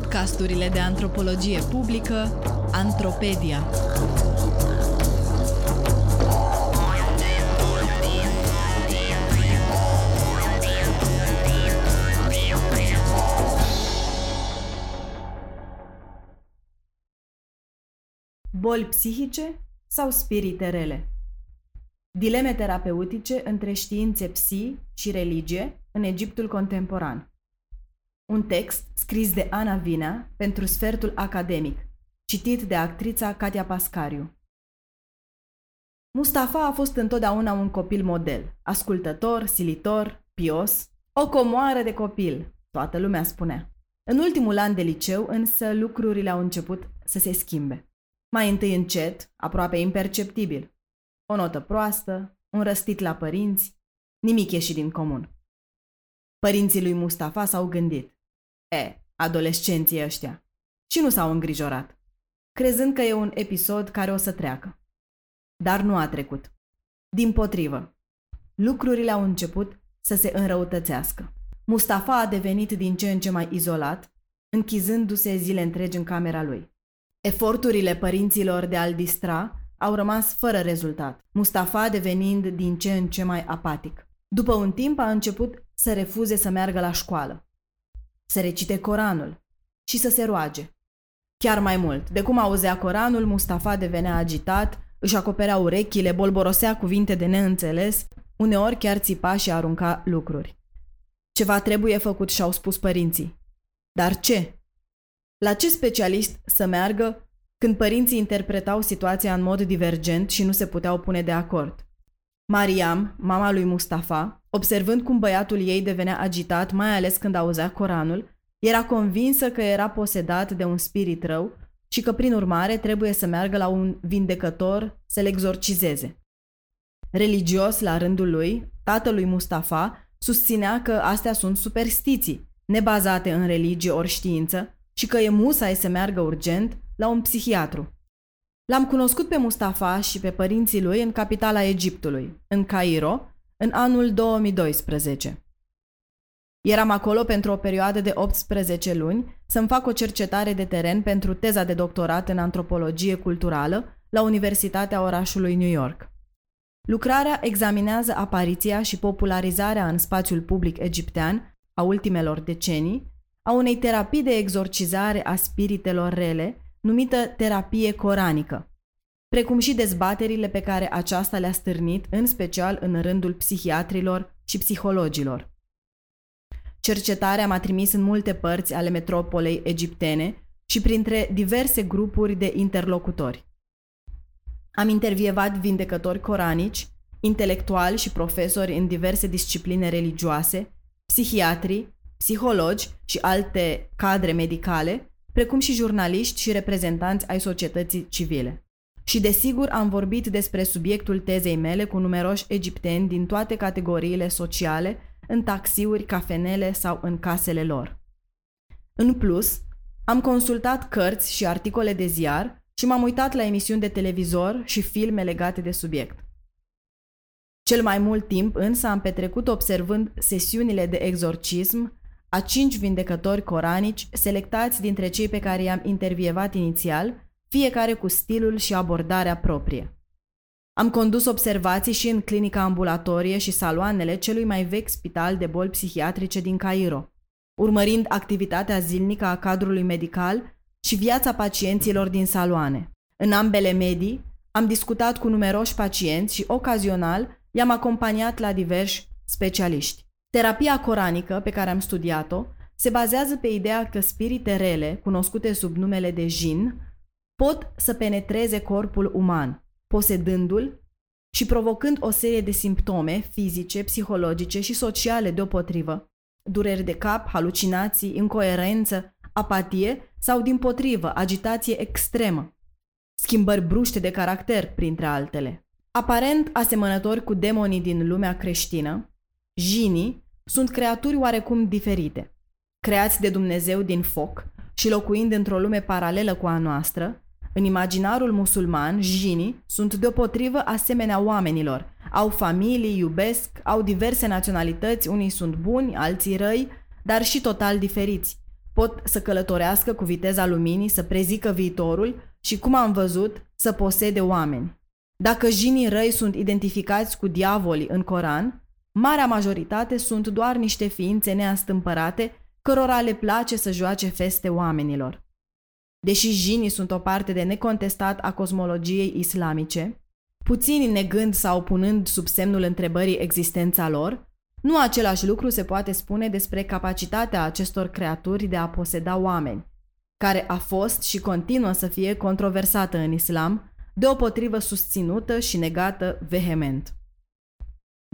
podcasturile de antropologie publică Antropedia. Boli psihice sau spirite rele? Dileme terapeutice între științe psi și religie în Egiptul contemporan. Un text scris de Ana Vinea pentru Sfertul Academic, citit de actrița Katia Pascariu. Mustafa a fost întotdeauna un copil model, ascultător, silitor, pios, o comoară de copil, toată lumea spunea. În ultimul an de liceu, însă, lucrurile au început să se schimbe. Mai întâi încet, aproape imperceptibil. O notă proastă, un răstit la părinți, nimic ieșit din comun. Părinții lui Mustafa s-au gândit. E, adolescenții ăștia. Și nu s-au îngrijorat, crezând că e un episod care o să treacă. Dar nu a trecut. Din potrivă, lucrurile au început să se înrăutățească. Mustafa a devenit din ce în ce mai izolat, închizându-se zile întregi în camera lui. Eforturile părinților de a-l distra au rămas fără rezultat, Mustafa devenind din ce în ce mai apatic. După un timp a început să refuze să meargă la școală, să recite Coranul și să se roage. Chiar mai mult, de cum auzea Coranul, Mustafa devenea agitat, își acoperea urechile, bolborosea cuvinte de neînțeles, uneori chiar țipa și arunca lucruri. Ceva trebuie făcut și-au spus părinții. Dar ce? La ce specialist să meargă când părinții interpretau situația în mod divergent și nu se puteau pune de acord? Mariam, mama lui Mustafa, observând cum băiatul ei devenea agitat, mai ales când auzea Coranul, era convinsă că era posedat de un spirit rău și că, prin urmare, trebuie să meargă la un vindecător să-l exorcizeze. Religios, la rândul lui, tatălui Mustafa susținea că astea sunt superstiții, nebazate în religie ori știință, și că e musai să meargă urgent la un psihiatru. L-am cunoscut pe Mustafa și pe părinții lui în capitala Egiptului, în Cairo, în anul 2012. Eram acolo pentru o perioadă de 18 luni să-mi fac o cercetare de teren pentru teza de doctorat în antropologie culturală la Universitatea orașului New York. Lucrarea examinează apariția și popularizarea în spațiul public egiptean a ultimelor decenii a unei terapii de exorcizare a spiritelor rele, numită terapie coranică, precum și dezbaterile pe care aceasta le-a stârnit, în special în rândul psihiatrilor și psihologilor. Cercetarea m-a trimis în multe părți ale metropolei egiptene și printre diverse grupuri de interlocutori. Am intervievat vindecători coranici, intelectuali și profesori în diverse discipline religioase, psihiatri, psihologi și alte cadre medicale, precum și jurnaliști și reprezentanți ai societății civile. Și desigur am vorbit despre subiectul tezei mele cu numeroși egipteni din toate categoriile sociale, în taxiuri, cafenele sau în casele lor. În plus, am consultat cărți și articole de ziar și m-am uitat la emisiuni de televizor și filme legate de subiect. Cel mai mult timp însă am petrecut observând sesiunile de exorcism a cinci vindecători coranici selectați dintre cei pe care i-am intervievat inițial, fiecare cu stilul și abordarea proprie. Am condus observații și în clinica ambulatorie și saloanele celui mai vechi spital de boli psihiatrice din Cairo, urmărind activitatea zilnică a cadrului medical și viața pacienților din saloane. În ambele medii, am discutat cu numeroși pacienți și ocazional i-am acompaniat la diversi specialiști. Terapia coranică pe care am studiat-o se bazează pe ideea că spirite rele, cunoscute sub numele de jin, pot să penetreze corpul uman, posedându-l și provocând o serie de simptome fizice, psihologice și sociale deopotrivă, dureri de cap, halucinații, incoerență, apatie sau, din potrivă, agitație extremă, schimbări bruște de caracter, printre altele. Aparent asemănători cu demonii din lumea creștină, Jinii sunt creaturi oarecum diferite, creați de Dumnezeu din foc și locuind într-o lume paralelă cu a noastră, în imaginarul musulman, jinii sunt deopotrivă asemenea oamenilor. Au familii, iubesc, au diverse naționalități, unii sunt buni, alții răi, dar și total diferiți. pot să călătorească cu viteza luminii, să prezică viitorul și, cum am văzut, să posede oameni. Dacă jinii răi sunt identificați cu diavolii în Coran, marea majoritate sunt doar niște ființe neastâmpărate cărora le place să joace feste oamenilor. Deși jinii sunt o parte de necontestat a cosmologiei islamice, puțini negând sau punând sub semnul întrebării existența lor, nu același lucru se poate spune despre capacitatea acestor creaturi de a poseda oameni, care a fost și continuă să fie controversată în islam, deopotrivă susținută și negată vehement.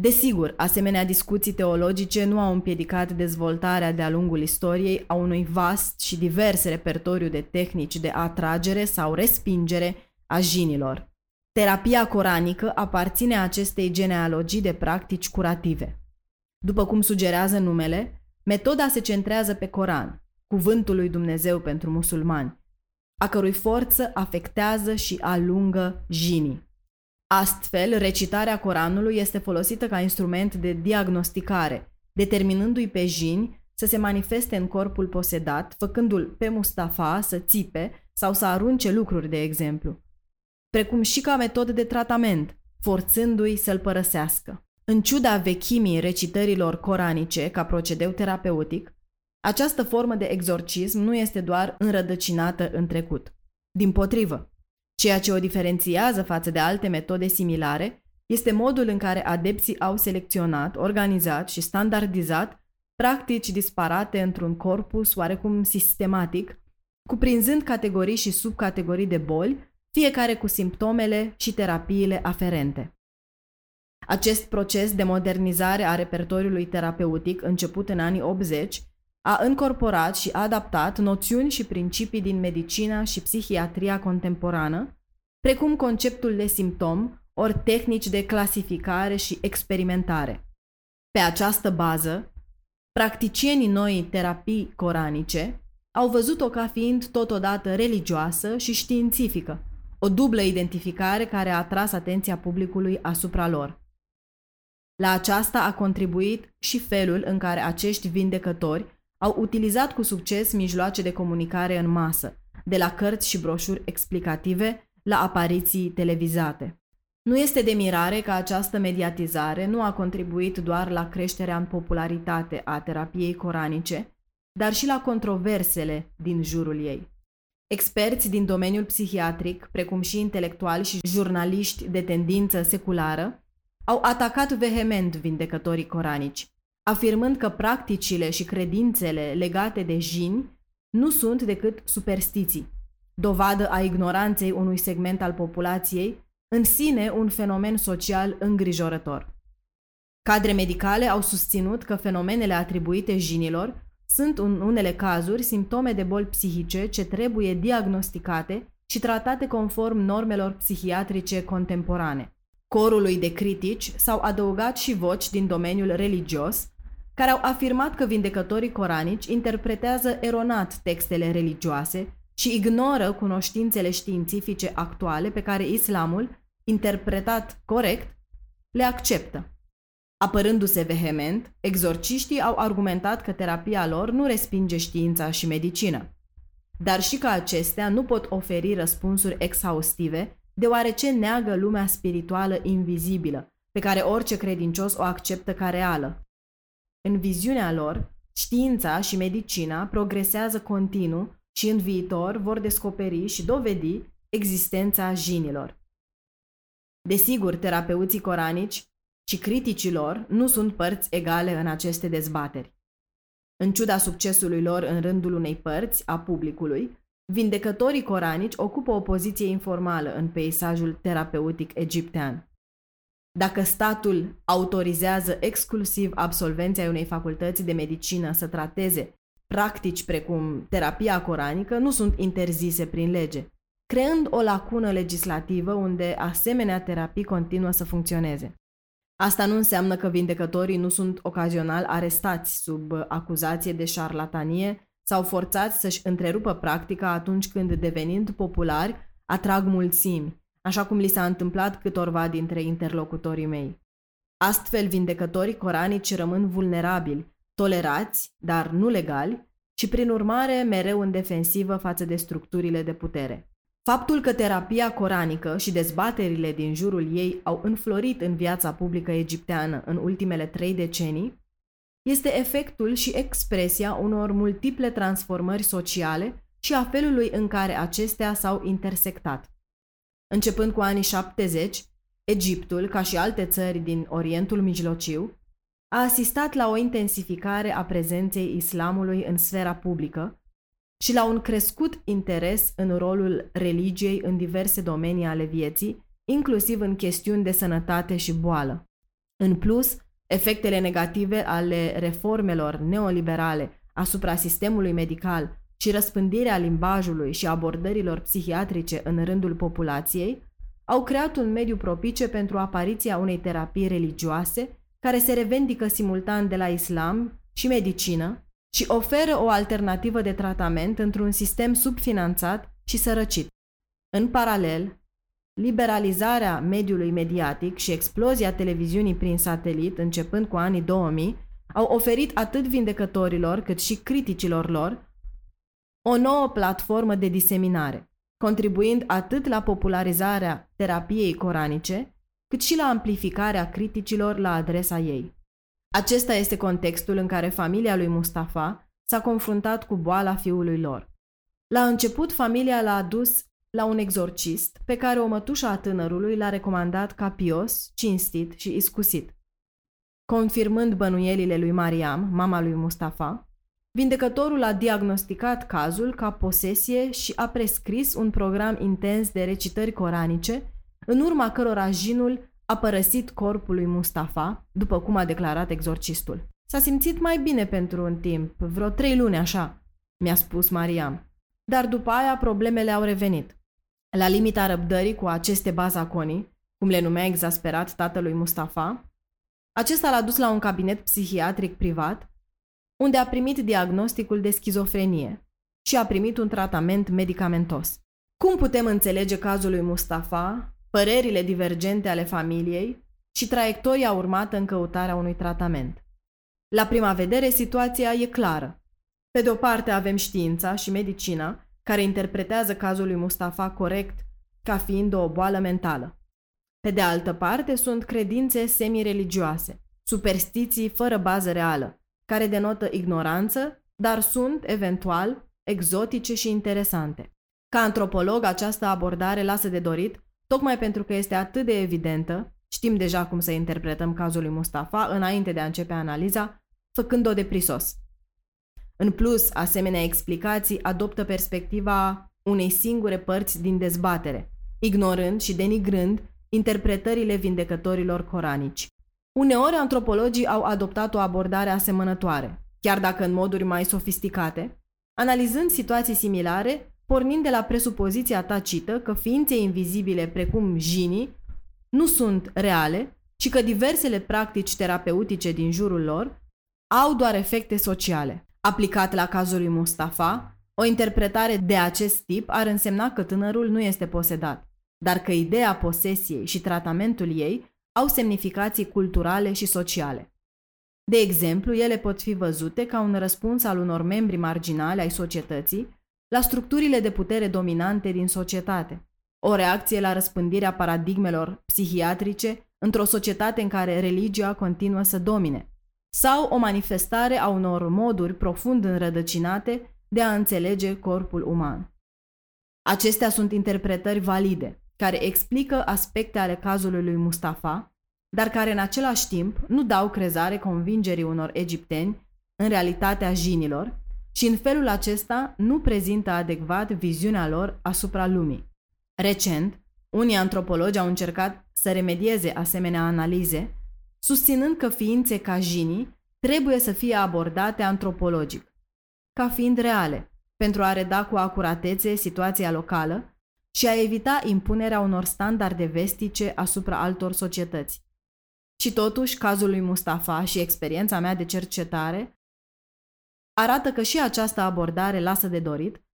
Desigur, asemenea discuții teologice nu au împiedicat dezvoltarea de-a lungul istoriei a unui vast și divers repertoriu de tehnici de atragere sau respingere a jinilor. Terapia coranică aparține acestei genealogii de practici curative. După cum sugerează numele, metoda se centrează pe Coran, cuvântul lui Dumnezeu pentru musulmani, a cărui forță afectează și alungă jinii. Astfel, recitarea Coranului este folosită ca instrument de diagnosticare, determinându-i pe jini să se manifeste în corpul posedat, făcându-l pe Mustafa să țipe sau să arunce lucruri, de exemplu, precum și ca metodă de tratament, forțându-i să-l părăsească. În ciuda vechimii recitărilor coranice ca procedeu terapeutic, această formă de exorcism nu este doar înrădăcinată în trecut. Din potrivă, ceea ce o diferențiază față de alte metode similare este modul în care adepții au selecționat, organizat și standardizat practici disparate într-un corpus oarecum sistematic, cuprinzând categorii și subcategorii de boli, fiecare cu simptomele și terapiile aferente. Acest proces de modernizare a repertoriului terapeutic, început în anii 80, a încorporat și adaptat noțiuni și principii din medicina și psihiatria contemporană, precum conceptul de simptom, ori tehnici de clasificare și experimentare. Pe această bază, practicienii noii terapii coranice au văzut-o ca fiind totodată religioasă și științifică, o dublă identificare care a atras atenția publicului asupra lor. La aceasta a contribuit și felul în care acești vindecători au utilizat cu succes mijloace de comunicare în masă, de la cărți și broșuri explicative la apariții televizate. Nu este de mirare că această mediatizare nu a contribuit doar la creșterea în popularitate a terapiei coranice, dar și la controversele din jurul ei. Experți din domeniul psihiatric, precum și intelectuali și jurnaliști de tendință seculară, au atacat vehement vindecătorii coranici, afirmând că practicile și credințele legate de jini nu sunt decât superstiții, dovadă a ignoranței unui segment al populației, în sine un fenomen social îngrijorător. Cadre medicale au susținut că fenomenele atribuite jinilor sunt în unele cazuri simptome de boli psihice ce trebuie diagnosticate și tratate conform normelor psihiatrice contemporane. Corului de critici s-au adăugat și voci din domeniul religios, care au afirmat că vindecătorii coranici interpretează eronat textele religioase și ignoră cunoștințele științifice actuale pe care islamul, interpretat corect, le acceptă. Apărându-se vehement, exorciștii au argumentat că terapia lor nu respinge știința și medicină, dar și că acestea nu pot oferi răspunsuri exhaustive deoarece neagă lumea spirituală invizibilă, pe care orice credincios o acceptă ca reală. În viziunea lor, știința și medicina progresează continuu și în viitor vor descoperi și dovedi existența jinilor. Desigur, terapeuții coranici și criticilor nu sunt părți egale în aceste dezbateri. În ciuda succesului lor în rândul unei părți a publicului, Vindecătorii coranici ocupă o poziție informală în peisajul terapeutic egiptean. Dacă statul autorizează exclusiv absolvenții ai unei facultăți de medicină să trateze practici precum terapia coranică, nu sunt interzise prin lege, creând o lacună legislativă unde asemenea terapii continuă să funcționeze. Asta nu înseamnă că vindecătorii nu sunt ocazional arestați sub acuzație de șarlatanie sau forțați să-și întrerupă practica atunci când, devenind populari, atrag mulțimi, așa cum li s-a întâmplat câtorva dintre interlocutorii mei. Astfel, vindecătorii coranici rămân vulnerabili, tolerați, dar nu legali, și prin urmare mereu în defensivă față de structurile de putere. Faptul că terapia coranică și dezbaterile din jurul ei au înflorit în viața publică egipteană în ultimele trei decenii este efectul și expresia unor multiple transformări sociale și a felului în care acestea s-au intersectat. Începând cu anii 70, Egiptul, ca și alte țări din Orientul Mijlociu, a asistat la o intensificare a prezenței islamului în sfera publică și la un crescut interes în rolul religiei în diverse domenii ale vieții, inclusiv în chestiuni de sănătate și boală. În plus, efectele negative ale reformelor neoliberale asupra sistemului medical și răspândirea limbajului și abordărilor psihiatrice în rândul populației au creat un mediu propice pentru apariția unei terapii religioase care se revendică simultan de la islam și medicină și oferă o alternativă de tratament într-un sistem subfinanțat și sărăcit. În paralel, liberalizarea mediului mediatic și explozia televiziunii prin satelit începând cu anii 2000 au oferit atât vindecătorilor cât și criticilor lor o nouă platformă de diseminare, contribuind atât la popularizarea terapiei coranice, cât și la amplificarea criticilor la adresa ei. Acesta este contextul în care familia lui Mustafa s-a confruntat cu boala fiului lor. La început, familia l-a adus la un exorcist pe care o mătușă a tânărului l-a recomandat ca pios, cinstit și iscusit. Confirmând bănuielile lui Mariam, mama lui Mustafa, vindecătorul a diagnosticat cazul ca posesie și a prescris un program intens de recitări coranice, în urma cărora jinul a părăsit corpul lui Mustafa, după cum a declarat exorcistul. S-a simțit mai bine pentru un timp, vreo trei luni așa, mi-a spus Mariam. Dar după aia problemele au revenit. La limita răbdării cu aceste bazaconii, cum le numea exasperat tatălui Mustafa, acesta l-a dus la un cabinet psihiatric privat, unde a primit diagnosticul de schizofrenie și a primit un tratament medicamentos. Cum putem înțelege cazul lui Mustafa, părerile divergente ale familiei și traiectoria urmată în căutarea unui tratament? La prima vedere, situația e clară. Pe de o parte avem știința și medicina, care interpretează cazul lui Mustafa corect ca fiind o boală mentală. Pe de altă parte, sunt credințe semi-religioase, superstiții fără bază reală, care denotă ignoranță, dar sunt, eventual, exotice și interesante. Ca antropolog, această abordare lasă de dorit, tocmai pentru că este atât de evidentă, știm deja cum să interpretăm cazul lui Mustafa înainte de a începe analiza, făcând-o de prisos. În plus, asemenea explicații adoptă perspectiva unei singure părți din dezbatere, ignorând și denigrând interpretările vindecătorilor coranici. Uneori, antropologii au adoptat o abordare asemănătoare, chiar dacă în moduri mai sofisticate, analizând situații similare, pornind de la presupoziția tacită că ființe invizibile precum jinii nu sunt reale, ci că diversele practici terapeutice din jurul lor au doar efecte sociale. Aplicat la cazul lui Mustafa, o interpretare de acest tip ar însemna că tânărul nu este posedat, dar că ideea posesiei și tratamentul ei au semnificații culturale și sociale. De exemplu, ele pot fi văzute ca un răspuns al unor membri marginali ai societății la structurile de putere dominante din societate, o reacție la răspândirea paradigmelor psihiatrice într-o societate în care religia continuă să domine, sau o manifestare a unor moduri profund înrădăcinate de a înțelege corpul uman. Acestea sunt interpretări valide, care explică aspecte ale cazului lui Mustafa, dar care în același timp nu dau crezare convingerii unor egipteni în realitatea jinilor și în felul acesta nu prezintă adecvat viziunea lor asupra lumii. Recent, unii antropologi au încercat să remedieze asemenea analize susținând că ființe ca jinii trebuie să fie abordate antropologic, ca fiind reale, pentru a reda cu acuratețe situația locală și a evita impunerea unor standarde vestice asupra altor societăți. Și totuși, cazul lui Mustafa și experiența mea de cercetare arată că și această abordare lasă de dorit,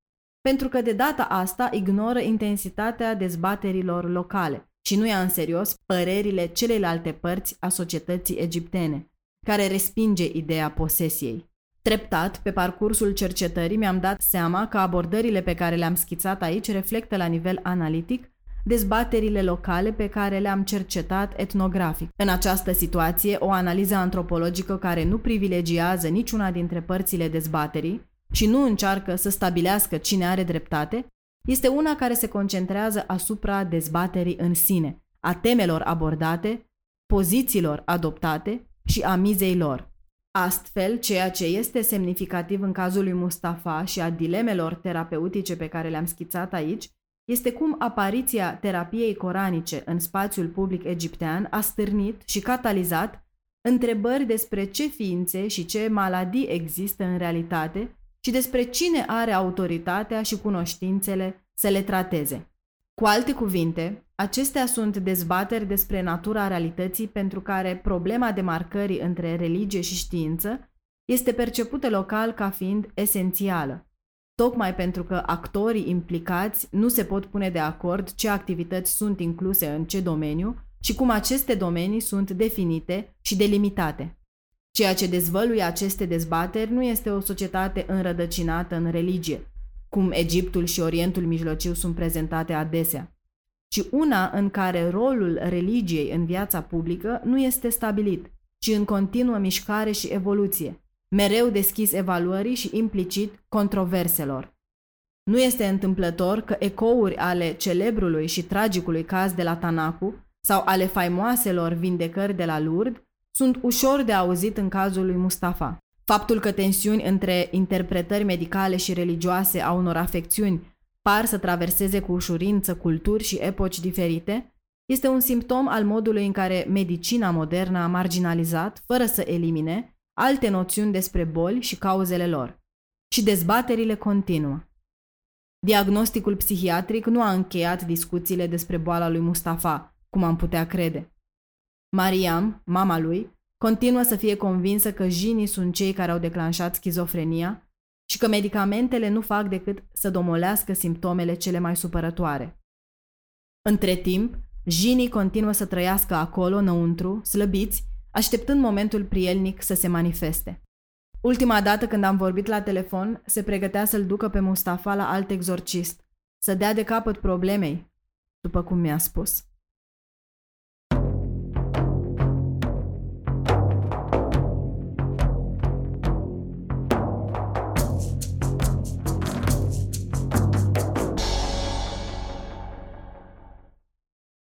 pentru că de data asta ignoră intensitatea dezbaterilor locale și nu ia în serios părerile celelalte părți a societății egiptene, care respinge ideea posesiei. Treptat, pe parcursul cercetării, mi-am dat seama că abordările pe care le-am schițat aici reflectă la nivel analitic dezbaterile locale pe care le-am cercetat etnografic. În această situație, o analiză antropologică care nu privilegiază niciuna dintre părțile dezbaterii și nu încearcă să stabilească cine are dreptate, este una care se concentrează asupra dezbaterii în sine, a temelor abordate, pozițiilor adoptate și a mizei lor. Astfel, ceea ce este semnificativ în cazul lui Mustafa și a dilemelor terapeutice pe care le-am schițat aici, este cum apariția terapiei coranice în spațiul public egiptean a stârnit și catalizat întrebări despre ce ființe și ce maladii există în realitate și despre cine are autoritatea și cunoștințele să le trateze. Cu alte cuvinte, acestea sunt dezbateri despre natura realității pentru care problema demarcării între religie și știință este percepută local ca fiind esențială, tocmai pentru că actorii implicați nu se pot pune de acord ce activități sunt incluse în ce domeniu și cum aceste domenii sunt definite și delimitate. Ceea ce dezvăluie aceste dezbateri nu este o societate înrădăcinată în religie, cum Egiptul și Orientul Mijlociu sunt prezentate adesea, ci una în care rolul religiei în viața publică nu este stabilit, ci în continuă mișcare și evoluție, mereu deschis evaluării și implicit controverselor. Nu este întâmplător că ecouri ale celebrului și tragicului caz de la Tanacu sau ale faimoaselor vindecări de la Lourdes sunt ușor de auzit în cazul lui Mustafa. Faptul că tensiuni între interpretări medicale și religioase a unor afecțiuni par să traverseze cu ușurință culturi și epoci diferite, este un simptom al modului în care medicina modernă a marginalizat, fără să elimine, alte noțiuni despre boli și cauzele lor. Și dezbaterile continuă. Diagnosticul psihiatric nu a încheiat discuțiile despre boala lui Mustafa, cum am putea crede. Mariam, mama lui, continuă să fie convinsă că jinii sunt cei care au declanșat schizofrenia și că medicamentele nu fac decât să domolească simptomele cele mai supărătoare. Între timp, jinii continuă să trăiască acolo, înăuntru, slăbiți, așteptând momentul prielnic să se manifeste. Ultima dată când am vorbit la telefon, se pregătea să-l ducă pe Mustafa la alt exorcist, să dea de capăt problemei, după cum mi-a spus.